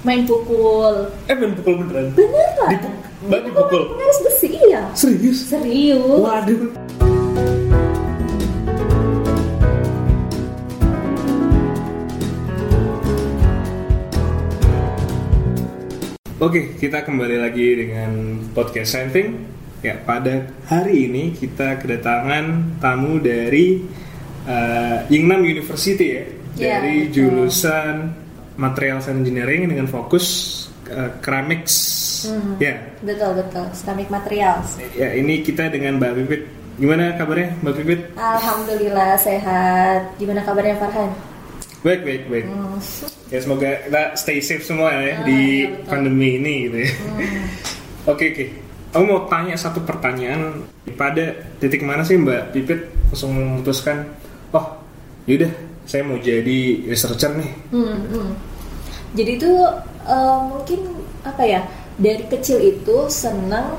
main pukul Eh main pukul beneran? beneran Dipu- Mbak dipukul? penggaris besi iya Serius? serius Waduh. Oke, kita kembali lagi dengan podcast Samping. Ya, pada hari ini kita kedatangan tamu dari uh, Yingnam University ya, Ya, dari betul. jurusan Materials and Engineering dengan fokus uh, Ceramics. Hmm. Ya, betul betul ceramic materials Ya, ini kita dengan Mbak Pipit. Gimana kabarnya, Mbak Pipit? alhamdulillah sehat gimana kabarnya Farhan Baik, baik, baik. Hmm. Ya, semoga kita stay safe semua ya Ah, di betul. pandemi ini gitu ya. Hmm. Oke, oke. Aku mau tanya satu pertanyaan. Pada titik mana sih Mbak Pipit langsung memutuskan, oh, yaudah, saya mau jadi researcher nih. Hmm, hmm. Jadi itu eh, mungkin apa ya dari kecil itu senang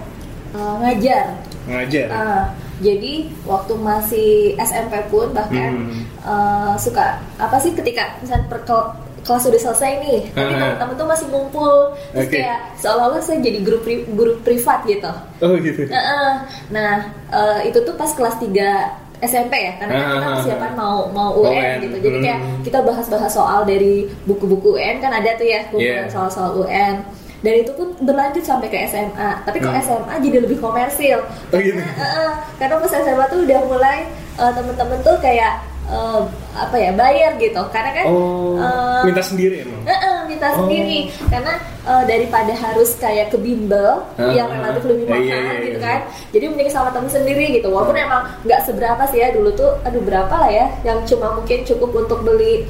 eh, ngajar. Ngajar. Ah, jadi waktu masih SMP pun bahkan Hmm. eh, suka apa sih ketika misalnya per kel- kelas udah selesai nih, tapi Ah. teman-teman tuh masih ngumpul, terus Oke. kayak seolah-olah saya jadi guru pri- guru privat gitu. Oh gitu. Nah, eh, nah eh, itu tuh pas kelas 3 SMP ya, karena kan kita Ah. persiapan mau mau UN, UN, gitu. Jadi kayak kita bahas-bahas soal dari buku-buku UN kan ada tuh ya, buku Yeah. soal-soal UN. Dan itu pun berlanjut sampai ke SMA. Tapi kok Hmm. SMA jadi lebih komersil. Oh, gitu. Karena, eh, karena pas SMA tuh udah mulai eh, temen-temen tuh kayak eh, apa ya bayar gitu. Karena kan Oh, eh, minta sendiri emang. Eh, eh, minta Oh. sendiri karena eh, daripada harus kayak ke bimbel Ah, yang relatif lebih iya, mahal iya, iya, gitu iya. kan jadi mending sama temen sendiri gitu walaupun emang nggak seberapa sih ya dulu tuh aduh berapa lah ya yang cuma mungkin cukup untuk beli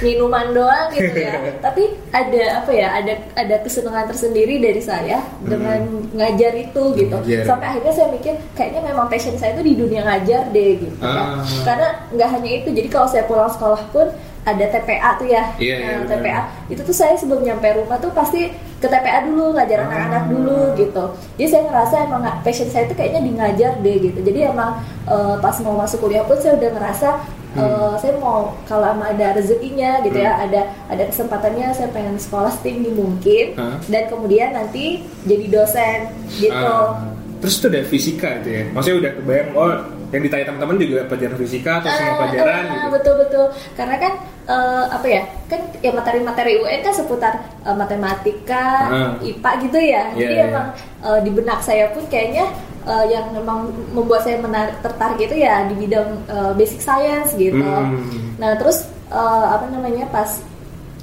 minuman doang gitu ya tapi ada apa ya ada ada kesenangan tersendiri dari saya dengan ngajar itu gitu Hmm. Ngajar. sampai akhirnya saya mikir kayaknya memang passion saya itu di dunia ngajar deh gitu ya. Ah. karena nggak hanya itu jadi kalau saya pulang sekolah pun ada TPA tuh ya Iya, iya, Nah, benar. TPA itu tuh saya sebelum nyampe rumah tuh pasti ke TPA dulu ngajar Ah. anak-anak dulu gitu jadi saya ngerasa emang passion saya tuh kayaknya di ngajar deh gitu jadi emang eh, pas mau masuk kuliah pun saya udah ngerasa Hmm. eh, saya mau kalau ada rezekinya gitu ya ada ada kesempatannya saya pengen sekolah setinggi mungkin Hah? dan kemudian nanti jadi dosen gitu Ah, terus itu ada fisika itu ya maksudnya udah kebayang oh yang ditanya teman-teman juga pelajaran fisika atau semua Ah, pelajaran ah, gitu betul betul karena kan eh, apa ya kan ya materi-materi UN kan seputar eh, matematika Ah. IPA gitu ya Iya, jadi iya. emang eh, di benak saya pun kayaknya eh, yang memang membuat saya menarik tertarik itu ya di bidang eh, basic science gitu Hmm. nah terus eh, apa namanya pas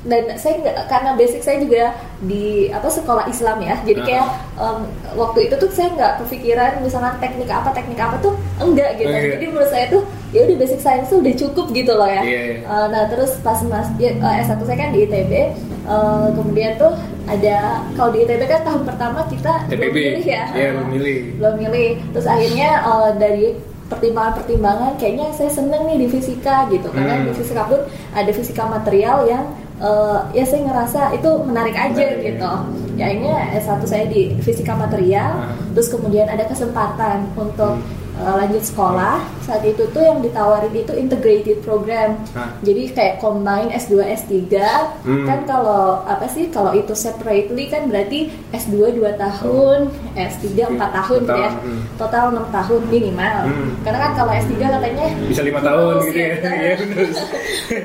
dan saya nggak karena basic saya juga di apa sekolah Islam ya jadi Ah. kayak em, waktu itu tuh saya nggak kepikiran misalkan teknik apa teknik apa tuh enggak gitu Oh, iya. jadi menurut saya tuh ya udah basic science tuh udah cukup gitu loh ya. Iya, iya. Eh, nah terus pas mas ya, eh, S1 saya kan di ITB eh, kemudian tuh ada kalau di ITB kan tahun pertama kita belum TPB milih ya. Iya, belum milih. belum milih. Terus akhirnya eh, dari pertimbangan-pertimbangan kayaknya saya seneng nih di fisika gitu. Karena Hmm. di fisika pun ada fisika material yang eh, ya saya ngerasa itu menarik aja Menarik, gitu. Ya akhirnya S1 saya di fisika material. Ah. terus kemudian ada kesempatan untuk Hmm. Eh, lanjut sekolah saat itu tuh yang ditawarin itu integrated program Ah. jadi kayak combine S2 S3 Hmm. kan kalau apa sih kalau itu separately kan berarti S2 2 tahun S3 4 tahun gitu ya hmm. total 6 tahun minimal Hmm. karena kan kalau S3 katanya bisa lima tahun Lulus gitu ya iya benar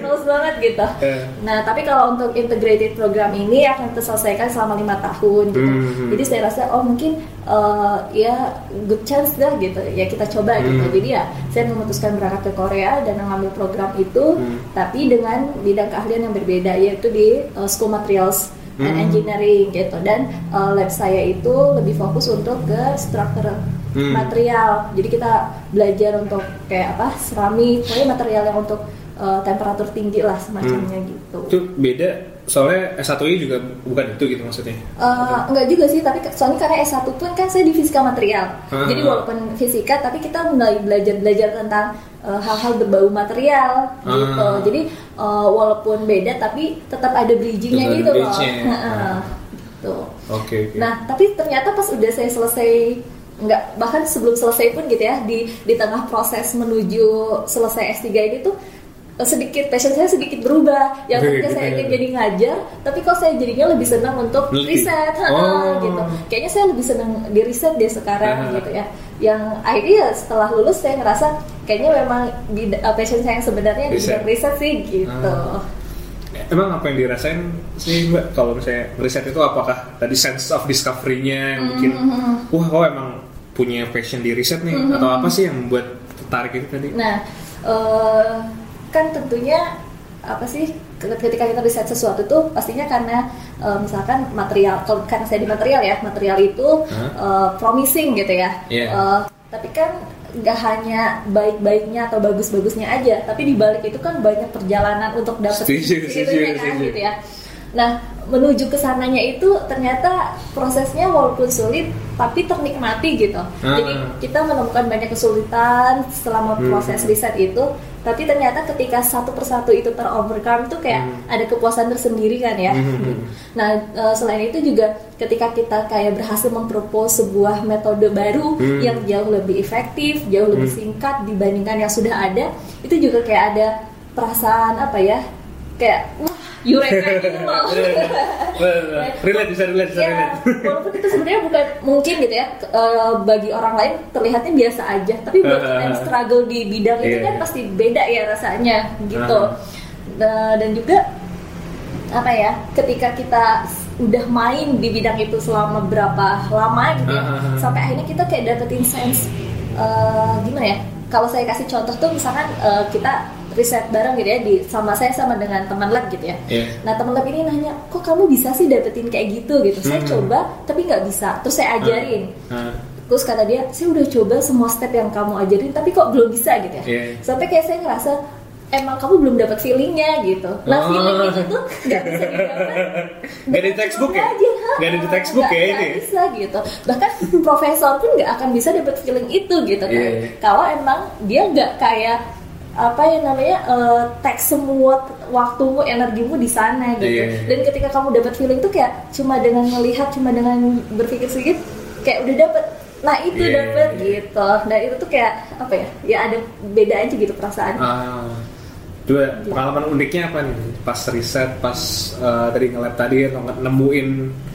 Lulus banget gitu Eh. nah tapi kalau untuk integrated program ini akan terselesaikan selama lima tahun gitu Hmm. jadi saya rasa oh mungkin eh, ya good chance dah gitu ya kita coba gitu Hmm. jadi ya saya memutuskan berangkat ke Korea dan mengambil program itu Hmm. tapi dengan bidang keahlian yang berbeda yaitu di uh, School Materials and Hmm. Engineering gitu dan uh, lab saya itu lebih fokus untuk ke struktur Hmm. material jadi kita belajar untuk kayak apa seramik pokoknya material yang untuk uh, temperatur tinggi lah semacamnya gitu itu beda soalnya S1 juga bukan itu gitu maksudnya Uh, enggak juga sih, tapi soalnya karena S1 pun kan saya di fisika material. Ah. Jadi walaupun fisika, tapi kita mulai belajar-belajar tentang uh, hal-hal berbau material gitu. Ah. Jadi uh, walaupun beda, tapi tetap ada bridgingnya Tetap gitu loh. bridge-nya. Heeh, gitu. oke oke Nah, tapi ternyata pas udah saya selesai nggak bahkan sebelum selesai pun gitu ya di di tengah proses menuju selesai S3 ini tuh sedikit passion saya sedikit berubah yang tadinya saya gitu. ingin jadi ngajar tapi kok saya jadinya lebih senang untuk riset Oh. gitu kayaknya saya lebih senang di riset deh sekarang Aha. gitu ya yang akhirnya ya setelah lulus saya ngerasa kayaknya memang bida- uh, passion saya yang sebenarnya di Riset. bidang riset sih gitu Ah. Emang apa yang dirasain sih mbak kalau misalnya riset itu apakah tadi sense of discovery-nya yang bikin Mm-hmm. wah kok emang punya passion di riset nih atau apa sih yang membuat tertarik itu tadi? Nah, eh, kan tentunya apa sih ketika kita riset sesuatu tuh pastinya karena eh, misalkan material kalau karena saya di material ya material itu Hah? eh, promising gitu ya Iya. Eh, tapi kan nggak hanya baik-baiknya atau bagus-bagusnya aja tapi di balik itu kan banyak perjalanan untuk dapat Setuju, setuju, kan setuju. gitu ya nah menuju ke sananya itu ternyata prosesnya walaupun sulit tapi ternikmati gitu jadi Ah. kita menemukan banyak kesulitan selama Hmm. proses riset itu tapi ternyata ketika satu persatu itu terovercome tuh kayak Hmm. ada kepuasan tersendiri kan ya Hmm. nah eh, selain itu juga ketika kita kayak berhasil mempropose sebuah metode baru Hmm. yang jauh lebih efektif jauh lebih singkat dibandingkan yang sudah ada itu juga kayak ada perasaan apa ya kayak wah eureka gitu loh relate bisa relate bisa ya relate. walaupun itu sebenarnya bukan mungkin gitu ya eh, bagi orang lain terlihatnya biasa aja tapi buat kita yang struggle di bidang itu Iya, kan iya. pasti beda ya rasanya gitu. Nah, dan juga apa ya ketika kita udah main di bidang itu selama berapa lama gitu ya sampai akhirnya kita kayak dapetin sense eh, gimana ya kalau saya kasih contoh tuh misalkan eh, kita riset bareng gitu ya di sama saya sama dengan teman lab gitu ya Iya. Nah teman lab ini nanya, kok kamu bisa sih dapetin kayak gitu gitu? Saya Hmm. coba tapi nggak bisa. Terus saya ajarin. Ah. Terus kata dia, saya udah coba semua step yang kamu ajarin tapi kok belum bisa gitu ya. Iya. Sampai kayak saya ngerasa emang kamu belum dapat feelingnya gitu. Nah Oh. feeling itu nggak bisa didapat. Nggak di textbook ya? Ha? Nggak ada di textbook Nggak- ya ini? bisa gitu. Bahkan profesor pun nggak akan bisa dapat feeling itu gitu kan. Iya, iya. Kalau emang dia nggak kayak apa yang namanya eh, teks semua waktumu energimu di sana gitu Iya, iya. dan ketika kamu dapat feeling tuh kayak cuma dengan melihat cuma dengan berpikir sedikit kayak udah dapet nah itu Iya, dapet iya. gitu nah itu tuh kayak apa ya ya ada beda aja gitu perasaan Ah. Dua pengalaman uniknya apa nih? Pas riset, pas eh, tadi nge-lab tadi nemuin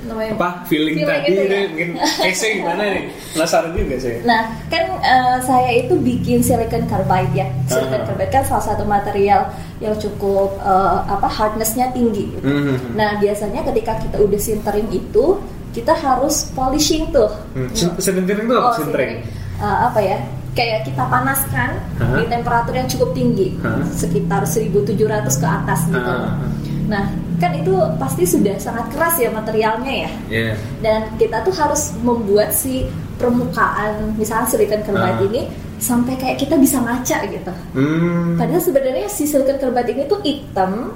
Namanya- apa feeling, Feeling tadi itu ya? mungkin case gimana nih? Penasaran juga saya. Nah, kan eh, saya itu bikin silicon carbide ya. Silicon Ah. carbide kan salah satu material yang cukup eh, apa hardnessnya tinggi. gitu. Mhm. Nah, biasanya ketika kita udah sintering itu, kita harus polishing tuh. Hmm. Sin- Sintering itu apa? Oh, Sintering? Eh, apa ya? Kayak kita panaskan Hah? di temperatur yang cukup tinggi, Hah? sekitar 1700 ke atas gitu. Ah. Nah, kan itu pasti sudah sangat keras ya materialnya ya Iya. dan kita tuh harus membuat si permukaan misalnya silicon carbide Ah. ini sampai kayak kita bisa ngaca gitu. Hmm. Padahal sebenarnya si silicon carbide ini tuh hitam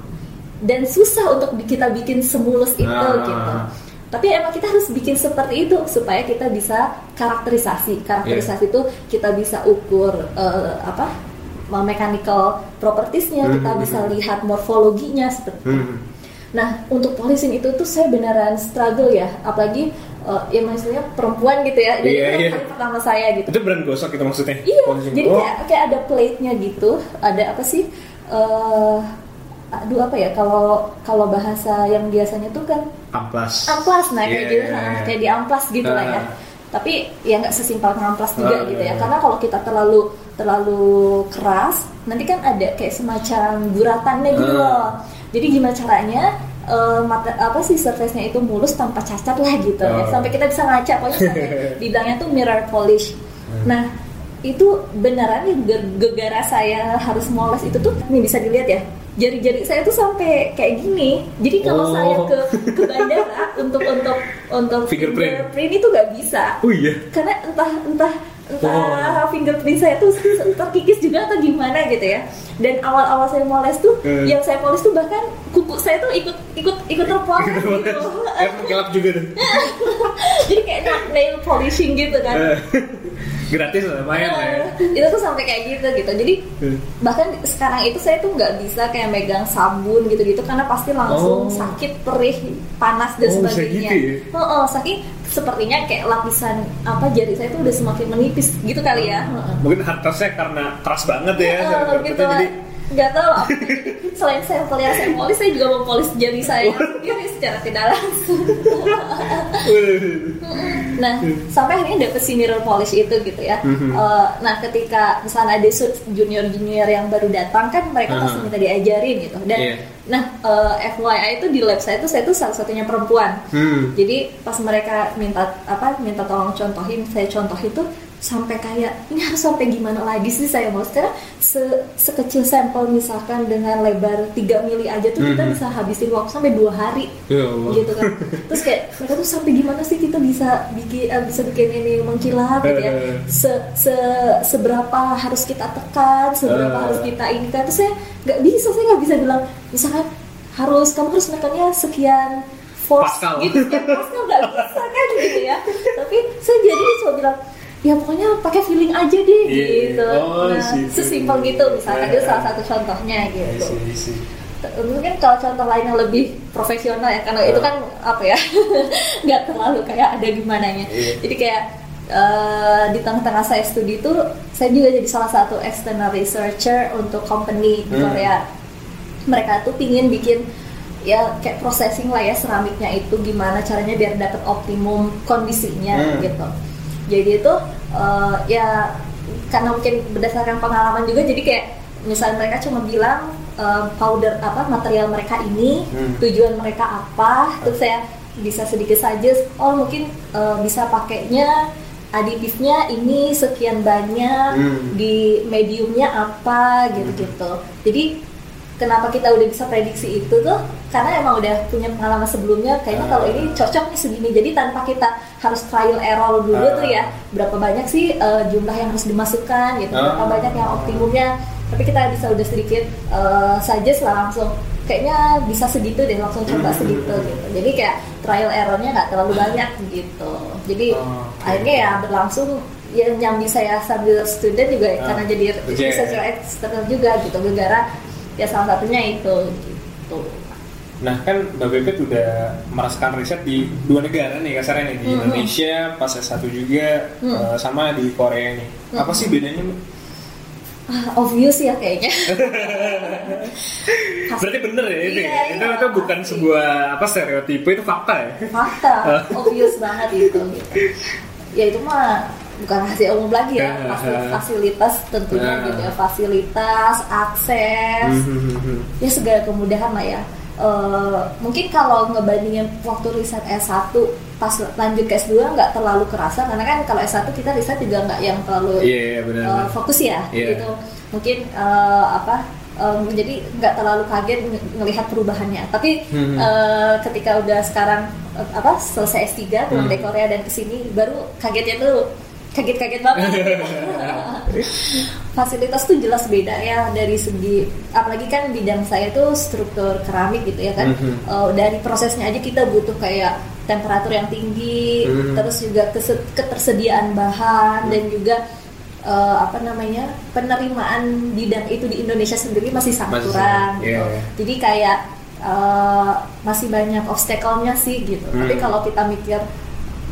dan susah untuk kita bikin semulus itu Ah. gitu. Tapi emang kita harus bikin seperti itu supaya kita bisa karakterisasi. Karakterisasi Iya. itu kita bisa ukur eh, apa mechanical propertiesnya, kita Hmm. bisa lihat morfologinya seperti itu. Hmm. Nah, untuk polishing itu tuh saya beneran struggle ya, apalagi uh, ya maksudnya perempuan gitu ya. Jadi Iya, itu iya. kali pertama saya gitu. Itu brand gosok itu maksudnya? Iya, jadi Oh. kayak, kayak ada plate-nya gitu, ada apa sih? eh aduh apa ya kalau kalau bahasa yang biasanya tuh kan amplas. amplas nah kayak Iya, gitu iya, nah, iya. kayak di amplas gitu lah ya Ah. tapi ya nggak sesimpel ngamplas juga Ah, gitu ya iya. karena kalau kita terlalu terlalu keras nanti kan ada kayak semacam guratannya gitu Ah. loh jadi gimana caranya eh, mata apa sih surface-nya itu mulus tanpa cacat lah gitu ya Oh. sampai kita bisa ngaca pokoknya sampai dibilangnya tuh mirror polish nah itu beneran nih ge- gegara saya harus moles itu tuh nih bisa dilihat ya jari-jari saya tuh sampai kayak gini jadi kalau Oh. saya ke ke bandara untuk untuk untuk Fingerprint. fingerprint itu nggak bisa Oh iya. karena entah entah entah fingerprint saya tuh terkikis juga atau gimana gitu ya dan awal-awal saya moles tuh Eh. yang saya polis tuh bahkan kuku saya tuh ikut ikut ikut terpoles gitu gelap juga tuh. jadi kayak nail polishing gitu kan Eh, Gratis lah, lumayan lah ya. Eh, itu tuh sampai kayak gitu gitu jadi Eh. bahkan sekarang itu saya tuh nggak bisa kayak megang sabun gitu-gitu karena pasti langsung Oh. sakit perih panas dan Oh, sebagainya gitu ya? Oh, oh, saking sepertinya kayak lapisan apa jari saya tuh udah semakin menipis gitu kali ya. Mungkin hardtouchnya karena keras banget ya. Karpetnya, gitu jadi nggak tahu apa selain sampel yang saya polis saya juga mempolis jari saya sendiri secara tidak langsung nah sampai akhirnya dapet si mirror polish itu gitu ya Mhm. Eh, nah ketika misalnya ada junior junior yang baru datang kan mereka pasti Aha. minta diajarin gitu dan Iya. nah eh, FYI itu di lab saya itu saya tuh salah satunya perempuan Hmm. jadi pas mereka minta apa minta tolong contohin saya contoh itu sampai kayak ini harus sampai gimana lagi sih saya mau sekarang se sekecil sampel misalkan dengan lebar 3 mili aja tuh kita Mhm. bisa habisin waktu sampai dua hari Ya Allah. gitu kan terus kayak mereka tuh sampai gimana sih kita bisa bikin eh, bisa bikin ini mengkilap gitu ya Eh. se, se seberapa harus kita tekan seberapa Eh. harus kita ini kan terus saya nggak bisa saya nggak bisa bilang misalkan harus kamu harus nekannya sekian force Pascal. gitu sekian pascal nggak bisa kan gitu ya tapi saya jadi cuma bilang ya pokoknya pakai feeling aja deh Iya, gitu oh, nah sesimpel gitu misalkan itu Eh. salah satu contohnya I gitu see, I see. mungkin kalau contoh lain yang lebih profesional ya karena itu kan apa ya nggak terlalu kayak ada gimana nya Iya. jadi kayak eh, di tengah-tengah saya studi itu saya juga jadi salah satu external researcher untuk company di Hmm. Korea mereka tuh pingin bikin ya kayak processing lah ya seramiknya itu gimana caranya biar dapat optimum kondisinya Hmm. gitu jadi itu eh, ya karena mungkin berdasarkan pengalaman juga jadi kayak misalnya mereka cuma bilang eh, powder apa material mereka ini Hmm. tujuan mereka apa terus saya bisa sedikit saja oh mungkin eh, bisa pakainya aditifnya ini sekian banyak Hmm. di mediumnya apa gitu-gitu jadi kenapa kita udah bisa prediksi itu tuh karena emang udah punya pengalaman sebelumnya kayaknya kalau ini cocok nih segini. Jadi tanpa kita harus trial error dulu Ah. tuh ya berapa banyak sih eh, jumlah yang harus dimasukkan gitu berapa Ah. banyak yang optimumnya. Tapi kita bisa udah sedikit eh, saja lah langsung. Kayaknya bisa segitu deh langsung coba segitu gitu. Jadi kayak trial errornya nggak terlalu banyak gitu. Jadi Oh, oke. akhirnya ya berlangsung ya nyambi saya sambil student juga Ah, karena jadi researcher eksternal juga gitu gara ya salah satunya itu gitu Nah kan Mbak Bebet udah merasakan riset di dua negara nih kasarnya nih di Mhm. Indonesia pas S1 juga Hmm. eh, sama di Korea nih. Apa Mhm. sih bedanya? Mbak? ah, obvious ya kayaknya Berarti bener ya itu? Iya, ya? itu iya, itu bukan sebuah apa stereotipe itu fakta ya? fakta obvious banget itu gitu. ya itu mah bukan rahasia umum lagi ya Ah, Fasil- ah. fasilitas tentunya Ah. gitu ya fasilitas akses Mhm. ya segala kemudahan lah ya Eh, mungkin kalau ngebandingin waktu riset S1 pas lanjut ke S2 nggak terlalu kerasa karena kan kalau S1 kita riset juga nggak yang terlalu Iya iya, benar. eh, fokus ya Iya. gitu mungkin eh, apa em, jadi nggak terlalu kaget ng- ngelihat perubahannya tapi Hmm. eh, ketika udah sekarang eh, apa selesai S3 pulang Hmm. dari Korea dan ke sini baru kagetnya tuh kaget-kaget banget fasilitas tuh jelas beda ya dari segi apalagi kan bidang saya tuh struktur keramik gitu ya kan Mhm. Eh, dari prosesnya aja kita butuh kayak temperatur yang tinggi Mhm. terus juga ketersediaan bahan dan juga eh, apa namanya penerimaan bidang itu di Indonesia sendiri masih sangat Masih kurang gitu iya, iya. jadi kayak eh, masih banyak obstacle-nya sih gitu tapi Hmm. kalau kita mikir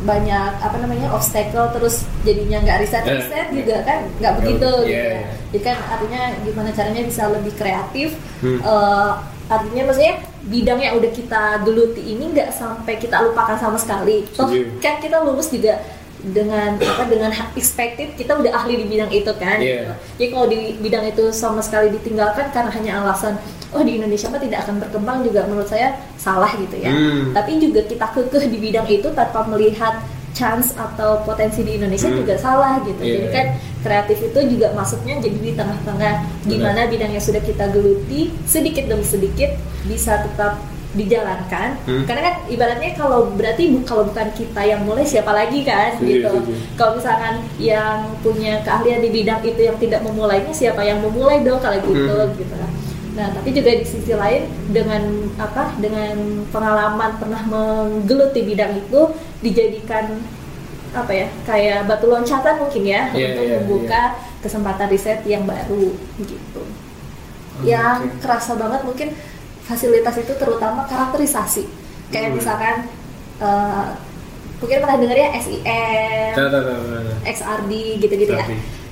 banyak apa namanya obstacle terus jadinya nggak riset Eh, riset juga kan nggak begitu iya, gitu ya. iya. Jadi kan artinya gimana caranya bisa lebih kreatif. Hmm. Eh, artinya maksudnya bidang yang udah kita geluti ini nggak sampai kita lupakan sama sekali. Toh kan kita lulus juga dengan apa dengan expected kita udah ahli di bidang itu kan. Iya. gitu. Jadi kalau di bidang itu sama sekali ditinggalkan karena hanya alasan oh di Indonesia mah tidak akan berkembang juga menurut saya salah gitu ya. Hmm. Tapi juga kita kekeh di bidang itu tanpa melihat chance atau potensi di Indonesia Hmm. juga salah gitu. Iya. Jadi kan kreatif itu juga masuknya jadi di tengah-tengah gimana bidang yang sudah kita geluti sedikit demi sedikit bisa tetap dijalankan Hmm. karena kan ibaratnya kalau berarti bu- kalau bukan kita yang mulai siapa lagi kan Setuju, gitu setuju. kalau misalkan yang punya keahlian di bidang itu yang tidak memulainya siapa yang memulai dong kalau gitu Hmm. gitu nah tapi juga di sisi lain dengan apa dengan pengalaman pernah menggeluti bidang itu dijadikan apa ya kayak batu loncatan mungkin ya Iya, untuk iya, membuka kesempatan riset yang baru gitu yang Oke. kerasa banget mungkin fasilitas itu terutama karakterisasi kayak Hmm. misalkan eh, mungkin pernah dengar ya SIM. XRD gitu-gitu ya.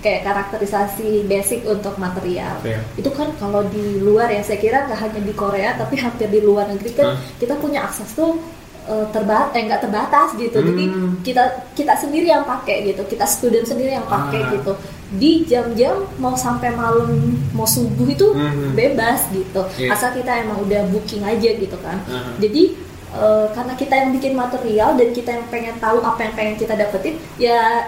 Kayak karakterisasi basic untuk material. Iya. Itu kan kalau di luar ya saya kira nggak hanya di Korea tapi hampir di luar negeri kan Hah? kita punya akses tuh terbatas eh nggak terbatas gitu. Jadi Hmm. kita kita sendiri yang pakai gitu, kita student sendiri yang pakai Ah. gitu. Di jam-jam mau sampai malam mau subuh itu Mhm. bebas gitu. Iya. Asal kita emang udah booking aja gitu kan. Aha. Jadi eh, karena kita yang bikin material dan kita yang pengen tahu apa yang pengen kita dapetin, ya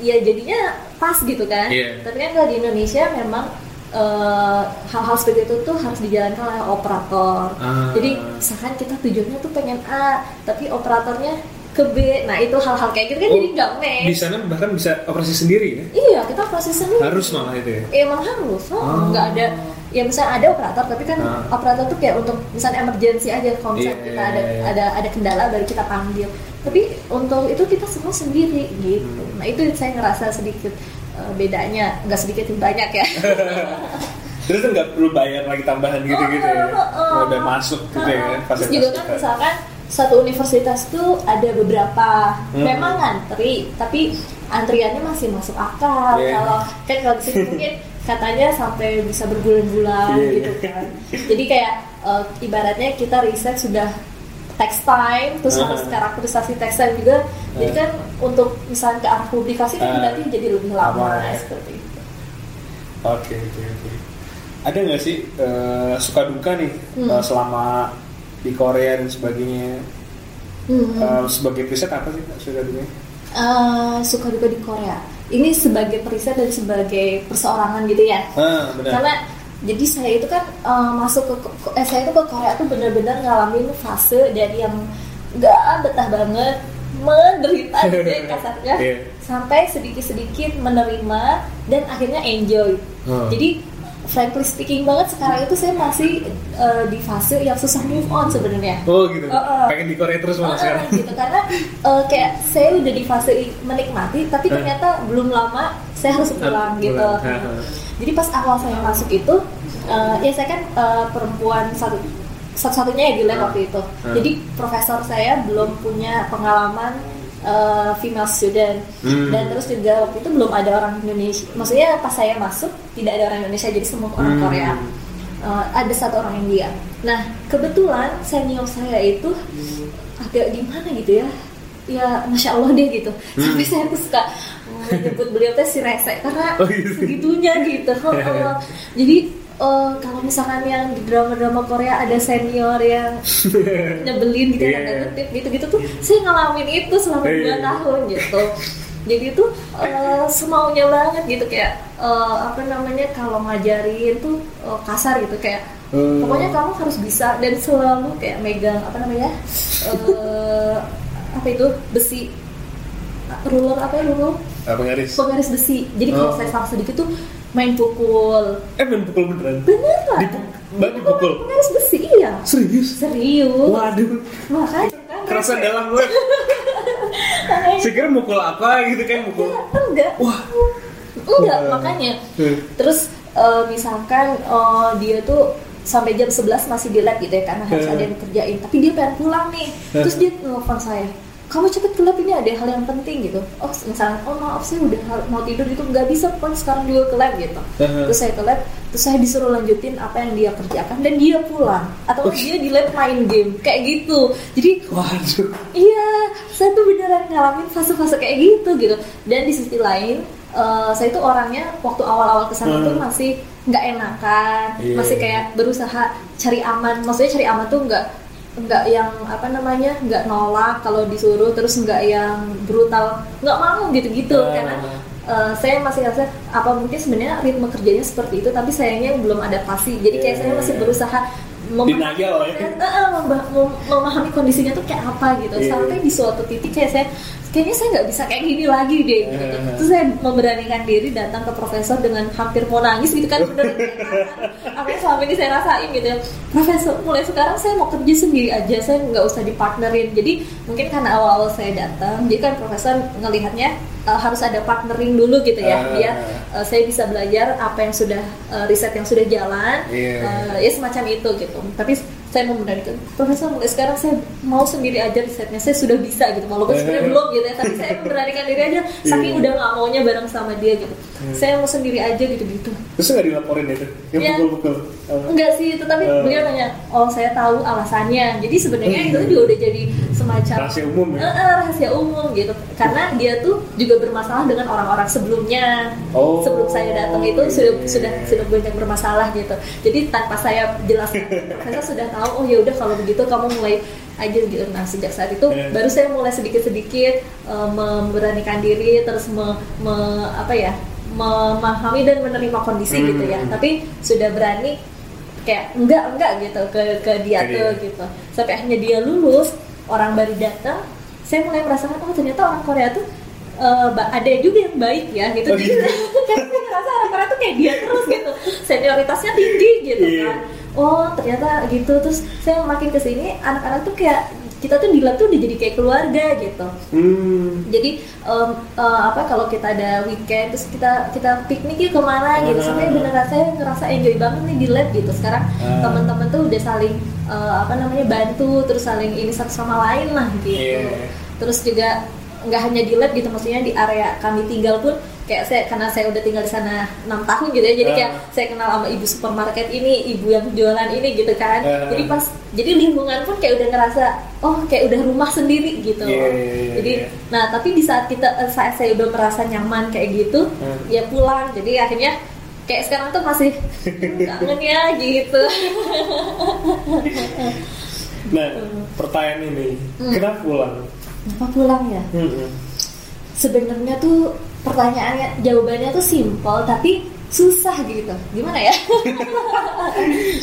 ya jadinya pas gitu kan. Iya. Tapi kan kalau di Indonesia memang eh, hal-hal seperti itu tuh harus dijalankan oleh operator. Ah. Jadi misalkan kita tujuannya tuh pengen A, tapi operatornya ke B. Nah itu hal-hal kayak gitu kan Oh, jadi nggak Di match. sana bahkan bisa operasi sendiri ya? Iya kita proses sendiri. Harus malah itu ya? Emang harus, oh, Oh. nggak ada. Ya misalnya ada operator, tapi kan Ah. operator tuh kayak untuk misalnya emergency aja kalau misalnya Iya, kita iya, ada iya. ada ada kendala baru kita panggil. Tapi untuk itu kita semua sendiri gitu. Hmm. Nah itu saya ngerasa sedikit eh, bedanya, nggak sedikit banyak ya. Terus nggak perlu bayar lagi tambahan gitu-gitu ya? Oh, oh, oh. Kalau udah masuk gitu ya Terus fasilitas juga kan misalkan satu universitas tuh ada beberapa Hmm. memang ngantri, tapi antriannya masih masuk akal. Iya. Kalau kan kalau di sini mungkin katanya sampai bisa berbulan-bulan Iya, gitu iya. kan. Jadi kayak eh, ibaratnya kita riset sudah text time, terus Hmm. harus karakterisasi text time juga. Jadi Hmm. kan untuk misalnya ke arah publikasi kan Hmm. berarti jadi lebih lama ya. seperti itu. Oke oke oke. Ada nggak sih eh, suka duka nih Hmm. eh, selama di Korea dan sebagainya? Hmm. Eh, sebagai riset apa sih suka duka? Eh, suka duka di Korea. Ini sebagai periset dan sebagai perseorangan gitu ya. Ah benar. Karena jadi saya itu kan eh, masuk ke eh, saya itu ke Korea tuh benar-benar ngalamin fase dari yang nggak betah banget menderita gitu ya kasarnya Iya. sampai sedikit-sedikit menerima dan akhirnya enjoy. Hmm. Jadi frankly speaking banget sekarang itu saya masih eh, di fase yang susah move on sebenarnya. Oh gitu. Uh, uh. Pengen di Korea terus malah Ah, sekarang. gitu karena eh, kayak saya udah di fase menikmati tapi ternyata belum lama saya harus pulang Ah, gitu. pulang. Jadi pas awal saya masuk itu eh, ya saya kan eh, perempuan satu satu-satunya ya di lab Ah. waktu itu. Ah. Jadi profesor saya belum punya pengalaman eh, female student Hmm. dan terus juga waktu itu belum ada orang Indonesia. Maksudnya pas saya masuk tidak ada orang Indonesia jadi semua orang Hmm. Korea. Eh, ada satu orang India. Nah kebetulan senior saya itu agak gimana gitu ya, ya masya Allah deh gitu. Sampai saya tuh suka menyebut beliau teh si rese karena Oh, gitu. segitunya gitu. Oh, oh. Jadi eh, kalau misalkan yang di drama-drama Korea ada senior yang nyebelin gitu yeah. kutip gitu-gitu tuh saya ngalamin itu selama Iya, dua iya. tahun gitu jadi itu eh, semaunya banget gitu kayak eh, apa namanya kalau ngajarin tuh eh, kasar gitu kayak Hmm. pokoknya kamu harus bisa dan selalu kayak megang apa namanya eh, apa itu besi ruler apa ya ruler penggaris. penggaris besi jadi kalau Oh. saya salah sedikit tuh main pukul Eh main pukul beneran? beneran Dipu- Mbak dipukul? penggaris besi iya Serius? serius Waduh. makanya kan Kerasa dalam gue. kira mukul apa gitu kan mukul. enggak Wah. enggak Wah. makanya Hmm. terus eh, misalkan eh, dia tuh sampai jam 11 masih di lab gitu ya karena harus Hmm. ada yang kerjain tapi dia pengen pulang nih terus dia nelfon saya kamu cepet ke lab ini ada hal yang penting gitu oh misalnya oh maaf saya udah mau tidur itu nggak bisa pokoknya sekarang juga ke lab gitu terus saya ke lab terus saya disuruh lanjutin apa yang dia kerjakan dan dia pulang atau dia di lab main game kayak gitu jadi Waduh. Iya, saya tuh beneran ngalamin fase-fase kayak gitu gitu. Dan di sisi lain, eh, saya tuh orangnya waktu awal-awal ke sana Hmm. tuh masih nggak enakan, Iya. masih kayak berusaha cari aman. Maksudnya cari aman tuh nggak nggak yang apa namanya nggak nolak kalau disuruh terus nggak yang brutal nggak mau gitu-gitu Ah. karena eh, saya masih rasa apa mungkin sebenarnya ritme kerjanya seperti itu tapi sayangnya belum adaptasi jadi kayak Iya, saya masih iya. berusaha Denial ya. Eh, eh, memba- mem- memahami kondisinya tuh kayak apa gitu Iya. sampai di suatu titik kayak saya kayaknya saya nggak bisa kayak gini lagi deh gitu. Terus saya memberanikan diri datang ke profesor dengan hampir mau nangis gitu kan. Bener apa yang selama ini saya rasain gitu ya. Profesor mulai sekarang saya mau kerja sendiri aja. Saya nggak usah dipartnerin. Jadi mungkin karena awal-awal saya datang jadi kan profesor ngelihatnya eh, harus ada partnering dulu gitu ya. Ah. biar eh, saya bisa belajar apa yang sudah eh, riset yang sudah jalan. Iya. eh, ya semacam itu gitu. Tapi saya memberanikan profesor mulai sekarang saya mau sendiri aja risetnya saya sudah bisa gitu walaupun sebenarnya belum gitu ya tapi saya memberanikan diri aja saking Iya. udah nggak maunya bareng sama dia gitu saya mau sendiri aja gitu gitu Terus nggak dilaporin itu? Yang Iya. pukul-pukul. Enggak sih tetapi Eh. beliau nanya oh saya tahu alasannya jadi sebenarnya itu juga udah jadi semacam Rahasia umum ya? Eh, eh, rahasia umum gitu karena dia tuh juga bermasalah dengan orang-orang sebelumnya Oh, sebelum saya datang itu iya. sudah sudah sudah banyak bermasalah gitu jadi tanpa saya jelaskan saya sudah tahu oh ya udah kalau begitu kamu mulai aja gitu nah sejak saat itu Eh. baru saya mulai sedikit-sedikit eh, memberanikan diri terus me, me- apa ya memahami dan menerima kondisi Hmm. gitu ya tapi sudah berani kayak enggak enggak gitu ke ke dia tuh gitu sampai akhirnya dia lulus orang baru datang saya mulai merasakan oh ternyata orang Korea tuh ba- ada juga yang baik ya gitu Oh, jadi gitu. kan saya ngerasa orang Korea tuh kayak dia terus gitu senioritasnya tinggi gitu Iya. kan oh ternyata gitu terus saya makin ke sini anak-anak tuh kayak kita tuh di lab tuh udah jadi kayak keluarga gitu Hmm. jadi em, eh, apa kalau kita ada weekend terus kita kita piknik yuk ke mana gitu Ah. sampai beneran saya ngerasa enjoy banget nih di lab gitu sekarang Ah. teman-teman tuh udah saling eh, apa namanya bantu terus saling ini satu sama lain lah gitu Iya. terus juga nggak hanya di lab gitu maksudnya di area kami tinggal pun kayak saya karena saya udah tinggal di sana enam tahun gitu ya jadi Ah. kayak saya kenal sama ibu supermarket ini ibu yang jualan ini gitu kan Ah. jadi pas jadi lingkungan pun kayak udah ngerasa oh kayak udah rumah sendiri gitu Iya, iya, iya, jadi nah tapi di saat kita eh, saat saya udah merasa nyaman kayak gitu Hmm. ya pulang jadi akhirnya kayak sekarang tuh masih "Hmm, kangen ya gitu Nah, pertanyaan ini, Hmm. kenapa pulang? apa pulang ya Hmm. sebenarnya tuh pertanyaannya jawabannya tuh simpel tapi susah gitu gimana ya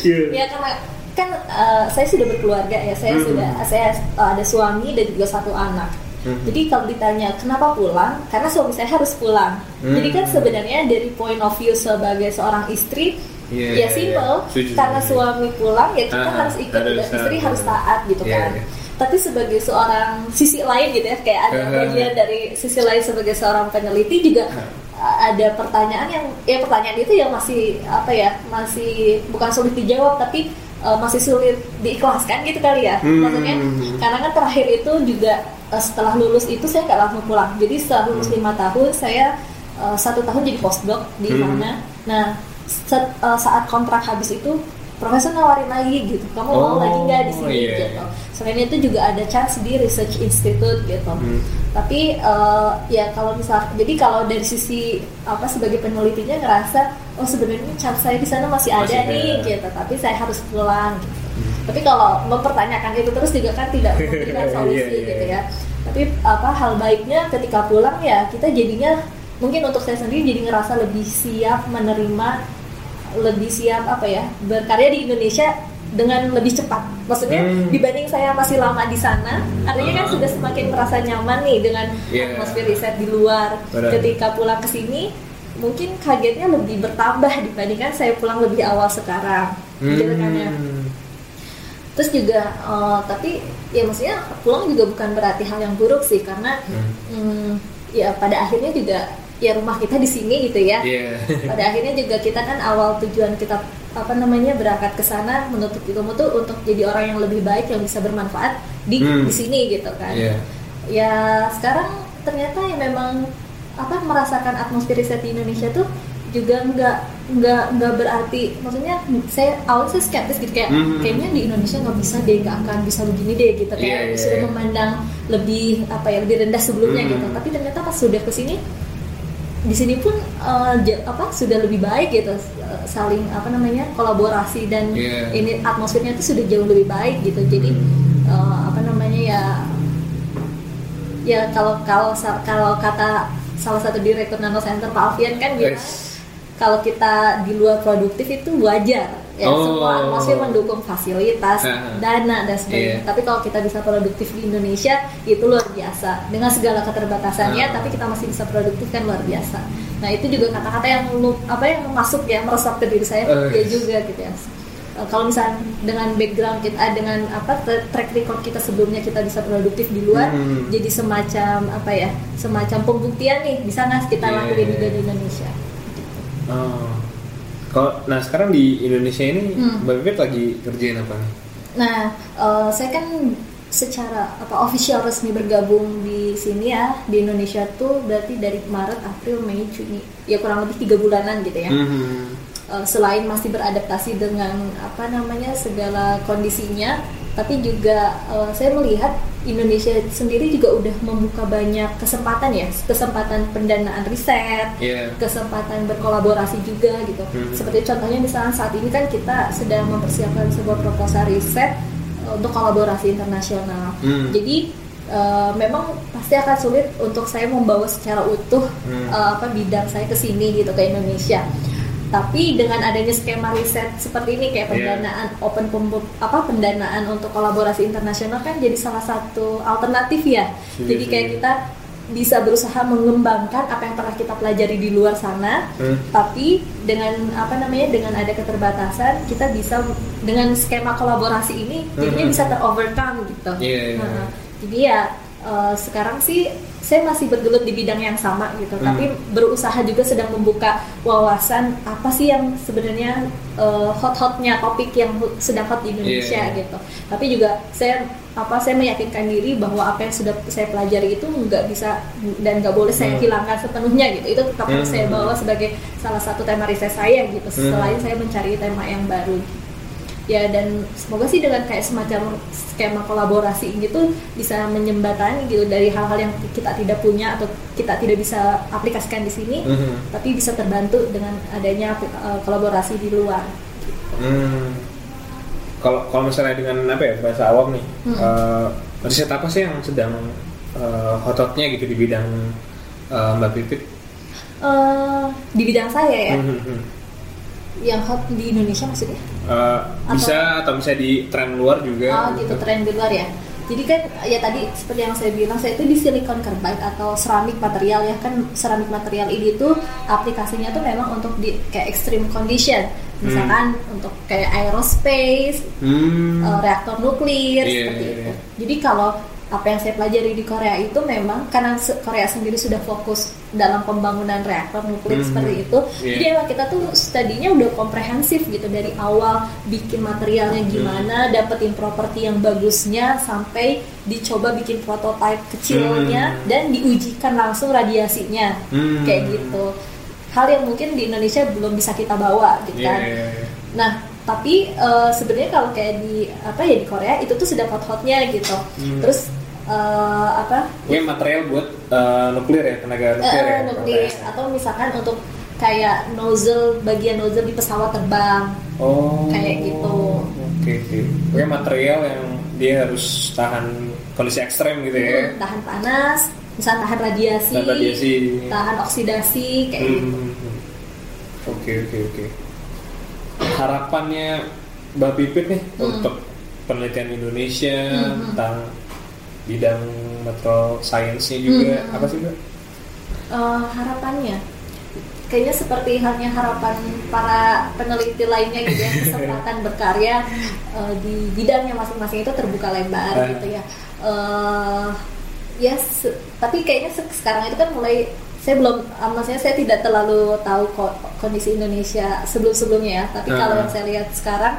Iya. ya karena kan eh, saya sudah berkeluarga ya saya Hmm. sudah saya eh, ada suami dan juga satu anak Hmm. jadi kalau ditanya kenapa pulang karena suami saya harus pulang Hmm. jadi kan sebenarnya dari point of view sebagai seorang istri Iya, ya iya, simple iya. Setuju, karena setuju. suami pulang ya kita Ah, harus ikut harus dan istri harus taat gitu Iya, kan iya. Tapi sebagai seorang sisi lain gitu ya kayak ada bagian dari sisi lain sebagai seorang peneliti juga Ah. uh, ada pertanyaan yang ya pertanyaan itu yang masih apa ya masih bukan sulit dijawab tapi uh, masih sulit diikhlaskan gitu kali ya Hmm. maksudnya karena kan terakhir itu juga uh, setelah lulus itu saya nggak langsung pulang jadi setelah lulus lima tahun saya uh, satu tahun jadi postdoc di Hmm. mana nah set- uh, saat kontrak habis itu profesor nawarin lagi gitu kamu mau Oh, lagi nggak di sini iya, gitu iya. selain itu juga ada chance di research institute gitu Hmm. tapi eh, ya kalau misal jadi kalau dari sisi apa sebagai penelitinya ngerasa oh sebenarnya chance saya di sana masih, Masih ada ada. nih gitu tapi saya harus pulang gitu. tapi kalau mempertanyakan itu terus juga kan tidak memberikan solusi Iya, iya, gitu iya. ya tapi apa hal baiknya ketika pulang ya kita jadinya mungkin untuk saya sendiri jadi ngerasa lebih siap menerima lebih siap apa ya berkarya di Indonesia dengan lebih cepat. Maksudnya Hmm. dibanding saya masih lama di sana, artinya kan Ah. sudah semakin merasa nyaman nih dengan Iya. atmosfer riset di luar. Benar. Ketika pulang ke sini, mungkin kagetnya lebih bertambah dibandingkan saya pulang lebih awal sekarang. Gitu kan ya. Hmm. Terus juga, eh, tapi ya maksudnya pulang juga bukan berarti hal yang buruk sih, karena Hmm. hmm, ya pada akhirnya juga ya rumah kita di sini gitu ya Iya. pada akhirnya juga kita kan awal tujuan kita apa namanya berangkat ke sana menuntut ilmu tuh untuk jadi orang yang lebih baik yang bisa bermanfaat di Hmm. di sini gitu kan Iya. ya sekarang ternyata ya memang apa merasakan atmosfer riset di Indonesia tuh juga nggak nggak nggak berarti maksudnya saya awalnya saya skeptis gitu kayak Hmm. kayaknya di Indonesia nggak bisa deh nggak akan bisa begini deh gitu kayak iya, sudah iya. memandang lebih apa ya lebih rendah sebelumnya Hmm. gitu tapi ternyata pas sudah ke sini di sini pun ja- apa sudah lebih baik gitu eh, saling apa namanya kolaborasi dan Iya. ini atmosfernya itu sudah jauh lebih baik gitu jadi eh, apa namanya ya ya kalau kalau kalau kata salah satu direktur Nano Center Pak Alfian kan bilang Yes. kalau kita di luar produktif itu wajar ya Oh. semua atmosfer mendukung fasilitas Ah. dana dan sebagainya Iya. tapi kalau kita bisa produktif di Indonesia itu luar biasa dengan segala keterbatasannya Ah. tapi kita masih bisa produktif kan luar biasa nah itu juga kata-kata yang lu- apa yang masuk ya meresap ke diri saya Oh, ya juga gitu ya Eh, kalau misalnya dengan background kita eh, dengan apa tra- track record kita sebelumnya kita bisa produktif di luar Hmm. jadi semacam apa ya semacam pembuktian nih bisa nggak kita Iya, lakuin juga iya. di Indonesia Oh. Kalau nah sekarang di Indonesia ini Hmm. Mbak lagi kerjain apa nih? Nah, eh, saya kan secara apa official resmi bergabung di sini ya di Indonesia tuh berarti dari Maret, April, Mei, Juni ya kurang lebih tiga bulanan gitu ya. Mhm. Eh, selain masih beradaptasi dengan apa namanya segala kondisinya, tapi juga eh, saya melihat Indonesia sendiri juga udah membuka banyak kesempatan ya, kesempatan pendanaan riset, Iya. kesempatan berkolaborasi juga gitu. Mhm. Seperti contohnya misalnya saat ini kan kita sedang mempersiapkan sebuah proposal riset eh, untuk kolaborasi internasional. Hmm. Jadi eh, memang pasti akan sulit untuk saya membawa secara utuh Hmm. eh, apa bidang saya ke sini gitu ke Indonesia. Tapi dengan adanya skema riset seperti ini kayak Iya. pendanaan open pembu- apa pendanaan untuk kolaborasi internasional kan jadi salah satu alternatif ya. Iya, Jadi kayak iya. kita bisa berusaha mengembangkan apa yang pernah kita pelajari di luar sana, Hmm. tapi dengan apa namanya dengan ada keterbatasan kita bisa dengan skema kolaborasi ini jadinya Mhm. bisa terovercome gitu. Iya, iya. Nah, jadi ya eh, sekarang sih saya masih bergelut di bidang yang sama gitu, Hmm. tapi berusaha juga sedang membuka wawasan apa sih yang sebenarnya eh, hot-hotnya topik yang sedang hot di Indonesia Iya. gitu. Tapi juga saya apa saya meyakinkan diri bahwa apa yang sudah saya pelajari itu nggak bisa dan nggak boleh saya Hmm. hilangkan sepenuhnya gitu. Itu tetap harus Hmm. saya bawa sebagai salah satu tema riset saya gitu. Hmm. Selain saya mencari tema yang baru ya dan semoga sih dengan kayak semacam skema kolaborasi gitu bisa menyembatani gitu dari hal-hal yang kita tidak punya atau kita tidak bisa aplikasikan di sini Mhm. tapi bisa terbantu dengan adanya uh, kolaborasi di luar Hmm. Kalau kalau misalnya dengan apa ya bahasa awam nih, Hmm. eh, riset apa sih yang sedang eh, hot-hotnya gitu di bidang eh, Mbak Pipit? Uh, di bidang saya ya Mhm, mhm. yang hot di Indonesia maksudnya Eh, bisa atau bisa di tren luar juga? Oh gitu tren di luar ya. Jadi kan ya tadi seperti yang saya bilang saya itu di silicon carbide atau ceramik material ya kan ceramik material ini tuh aplikasinya tuh memang untuk di kayak extreme condition. Misalkan untuk kayak aerospace, Hmm. eh, reaktor nuklir Iya, seperti iya, itu. iya. Jadi kalau apa yang saya pelajari di Korea itu memang karena Korea sendiri sudah fokus dalam pembangunan reaktor nuklir Hmm. seperti itu. Iya. Jadi emang kita tuh studinya udah komprehensif gitu dari awal bikin materialnya Hmm. gimana, dapetin properti yang bagusnya sampai dicoba bikin prototipe kecilnya Hmm. dan diujikan langsung radiasinya. Hmm. Kayak gitu. Hal yang mungkin di Indonesia belum bisa kita bawa gitu Iya, kan. iya, iya. Nah, tapi eh, sebenarnya kalau kayak di apa ya di Korea itu tuh sedang hot-hotnya gitu. Hmm. Terus eh, apa? Ini material buat eh, nuklir ya, tenaga nuklir Eh, ya? nuklir atau misalkan untuk kayak nozzle bagian nozzle di pesawat terbang. Oh. Kayak gitu. Oke, oke. Oke, material yang dia harus tahan kondisi ekstrem gitu ya. Hmm, tahan panas, misalnya tahan radiasi, Tahan radiasi. tahan oksidasi kayak Hmm, gitu. hmm, hmm. Oke, oke, oke. Harapannya Mbak Pipit nih Hmm. untuk penelitian Indonesia hmm. tentang bidang material science-nya juga Hmm. apa sih, Mbak? Eh, harapannya kayaknya seperti halnya harapan para peneliti lainnya gitu ya kesempatan berkarya eh, di bidangnya masing-masing itu terbuka lebar Eh. gitu ya Eh, ya se- tapi kayaknya se- sekarang itu kan mulai saya belum eh, maksudnya saya tidak terlalu tahu ko- kondisi Indonesia sebelum-sebelumnya ya tapi Eh. kalau yang saya lihat sekarang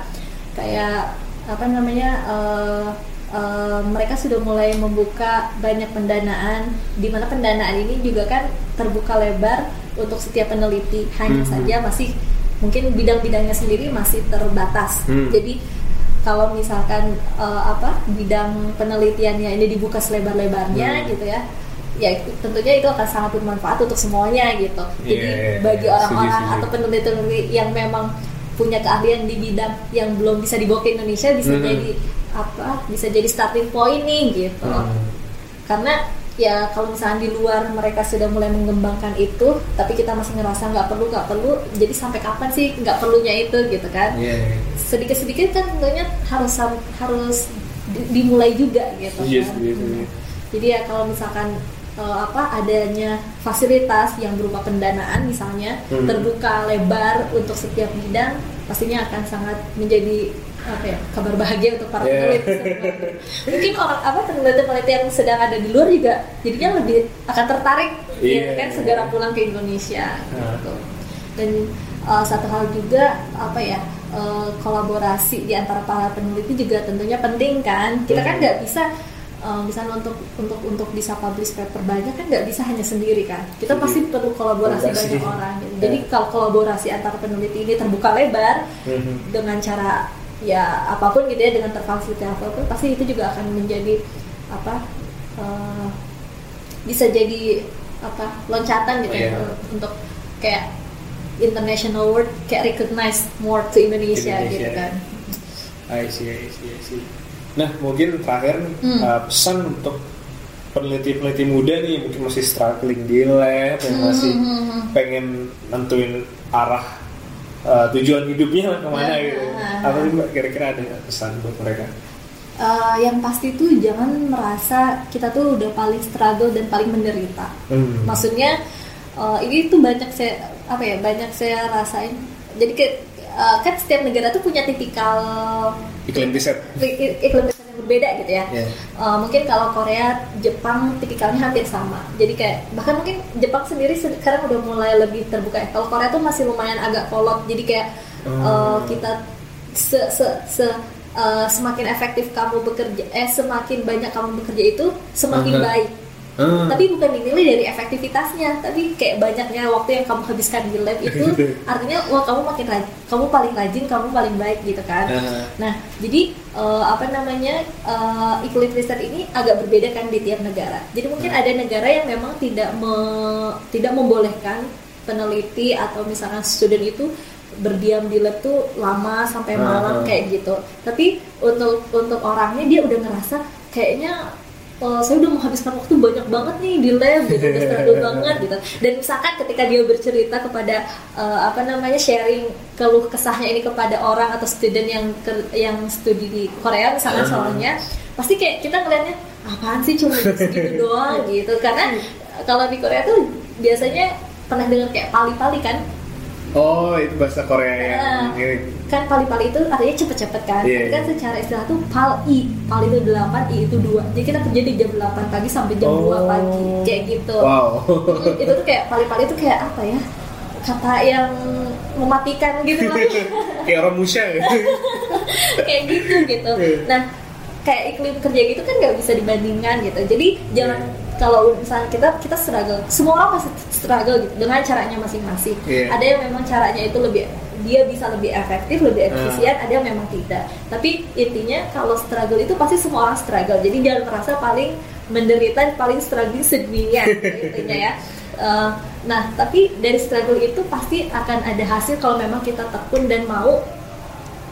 kayak apa namanya eh, eh, mereka sudah mulai membuka banyak pendanaan di mana pendanaan ini juga kan terbuka lebar untuk setiap peneliti hanya Mhm. saja masih mungkin bidang-bidangnya sendiri masih terbatas Hmm. jadi kalau misalkan eh, apa bidang penelitiannya ini dibuka selebar-lebarnya Hmm. gitu ya ya tentunya itu akan sangat bermanfaat untuk semuanya gitu jadi Iya, iya, bagi iya. orang-orang atau peneliti-peneliti yang memang punya keahlian di bidang yang belum bisa dibawa ke Indonesia bisa Mhm. jadi apa bisa jadi starting point nih gitu Hmm. karena ya kalau misalnya di luar mereka sudah mulai mengembangkan itu tapi kita masih ngerasa nggak perlu nggak perlu jadi sampai kapan sih nggak perlunya itu gitu kan Iya, iya. sedikit-sedikit kan tentunya harus harus di- dimulai juga gitu Iya, kan. setuju, setuju. jadi ya kalau misalkan eh, apa adanya fasilitas yang berupa pendanaan misalnya Hmm. terbuka lebar untuk setiap bidang pastinya akan sangat menjadi apa ya kabar bahagia untuk para Yeah. peneliti sebenarnya. mungkin orang apa peneliti-peneliti yang sedang ada di luar juga jadinya lebih akan tertarik Iya. ya kan segera pulang ke Indonesia gitu dan uh, satu hal juga apa ya eh, kolaborasi di antara para peneliti juga tentunya penting kan kita kan Mhm. nggak bisa eh, misalnya untuk untuk untuk bisa publish paper banyak kan nggak bisa hanya sendiri kan kita Jadi, pasti perlu kolaborasi banyak orang gitu. Jadi kalau kolaborasi antara peneliti ini terbuka lebar Mhm. dengan cara ya apa pun gitu ya dengan terfasilitasi apa pun pasti itu juga akan menjadi apa eh, bisa jadi apa loncatan gitu ya Iya. untuk kayak international word kayak recognize more to Indonesia, Indonesia. gitu kan I see, I see, I see. Nah, mungkin terakhir Hmm. uh, pesan untuk peneliti-peneliti muda nih mungkin masih struggling di lab yang masih Hmm, hmm, hmm. pengen nentuin arah uh, tujuan hidupnya ke mana Nah, gitu. nah, Apa sih kira-kira ada pesan buat mereka? Eh, yang pasti tuh jangan merasa kita tuh udah paling struggle dan paling menderita Hmm. maksudnya eh, ini tuh banyak saya apa ya banyak saya rasain jadi kayak eh, kan setiap negara tuh punya tipikal Iklim riset. iklim riset berbeda gitu ya Iya. Eh, mungkin kalau Korea Jepang tipikalnya hampir sama jadi kayak bahkan mungkin Jepang sendiri sekarang udah mulai lebih terbuka ya kalau Korea tuh masih lumayan agak kolot jadi kayak Hmm. eh, kita se, se, se- eh, semakin efektif kamu bekerja eh semakin banyak kamu bekerja itu semakin Hmm. baik Hmm. tapi bukan dinilai dari efektivitasnya tapi kayak banyaknya waktu yang kamu habiskan di lab itu artinya wah kamu makin rajin kamu paling rajin kamu paling baik gitu kan Aha. nah jadi eh, apa namanya eh, iklim riset ini agak berbeda kan di tiap negara jadi mungkin Hmm. ada negara yang memang tidak me- tidak membolehkan peneliti atau misalkan student itu berdiam di lab tuh lama sampai malam Aha. kayak gitu tapi untuk untuk orangnya dia udah ngerasa kayaknya "Oh, saya udah menghabiskan waktu banyak banget nih di lab gitu udah struggle banget gitu dan misalkan ketika dia bercerita kepada eh, apa namanya sharing keluh kesahnya ini kepada orang atau student yang ke- yang studi di Korea misalnya Hmm. soalnya pasti kayak kita ngeliatnya apaan sih cuma segitu doang gitu karena kalau di Korea tuh biasanya pernah dengar kayak pali-pali kan Oh, itu bahasa Korea yang Ah. Kan pali-pali itu artinya cepet-cepet kan? Iya, Tapi kan iya. secara istilah tuh pal i pal itu 8 i itu 2 jadi kita kerja di jam 8 pagi sampai jam 2 pagi kayak gitu. Wow. Itu tuh kayak pali-pali itu kayak apa ya? Kata yang mematikan gitu lah. Kayak orang musya. Kayak gitu gitu. Iya. nah kayak iklim kerja gitu kan nggak bisa dibandingkan gitu. Jadi jangan kalau misalnya kita kita struggle semua orang pasti struggle gitu dengan caranya masing-masing. Iya. ada yang memang caranya itu lebih dia bisa lebih efektif lebih Hmm. efisien ada yang memang tidak tapi intinya kalau struggle itu pasti semua orang struggle jadi jangan merasa paling menderita paling struggling sedunia intinya ya Eh, nah tapi dari struggle itu pasti akan ada hasil kalau memang kita tekun dan mau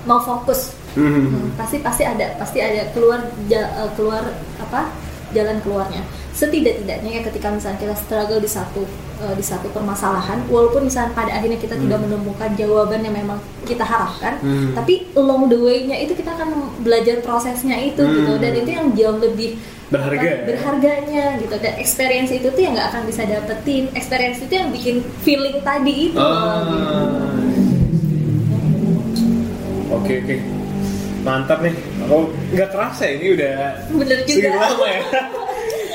mau fokus Hmm. Hmm, pasti pasti ada pasti ada keluar ja- eh, keluar apa jalan keluarnya setidak-tidaknya ya ketika misalnya kita struggle di satu eh, di satu permasalahan walaupun misalnya pada akhirnya kita tidak menemukan jawaban yang memang kita harapkan Hmm. tapi along the way-nya itu kita akan belajar prosesnya itu Hmm. gitu dan itu yang jauh lebih Berharga. apa, berharganya gitu dan experience itu tuh yang nggak akan bisa dapetin experience itu yang bikin feeling tadi itu gitu. Ah. Oke oke. Mantap nih. Aku nggak kerasa ini udah bener juga lama ya.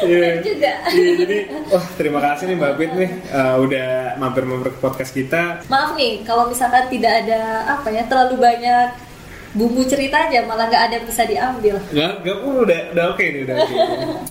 Iya. Bener juga. Iya, jadi wah terima kasih nih Mbak Bit nih uh, udah mampir-mampir ke podcast kita. Maaf nih, kalau misalkan tidak ada apa ya terlalu banyak bumbu ceritanya, malah nggak ada yang bisa diambil. Nggak nggak perlu udah udah oke nih udah oke.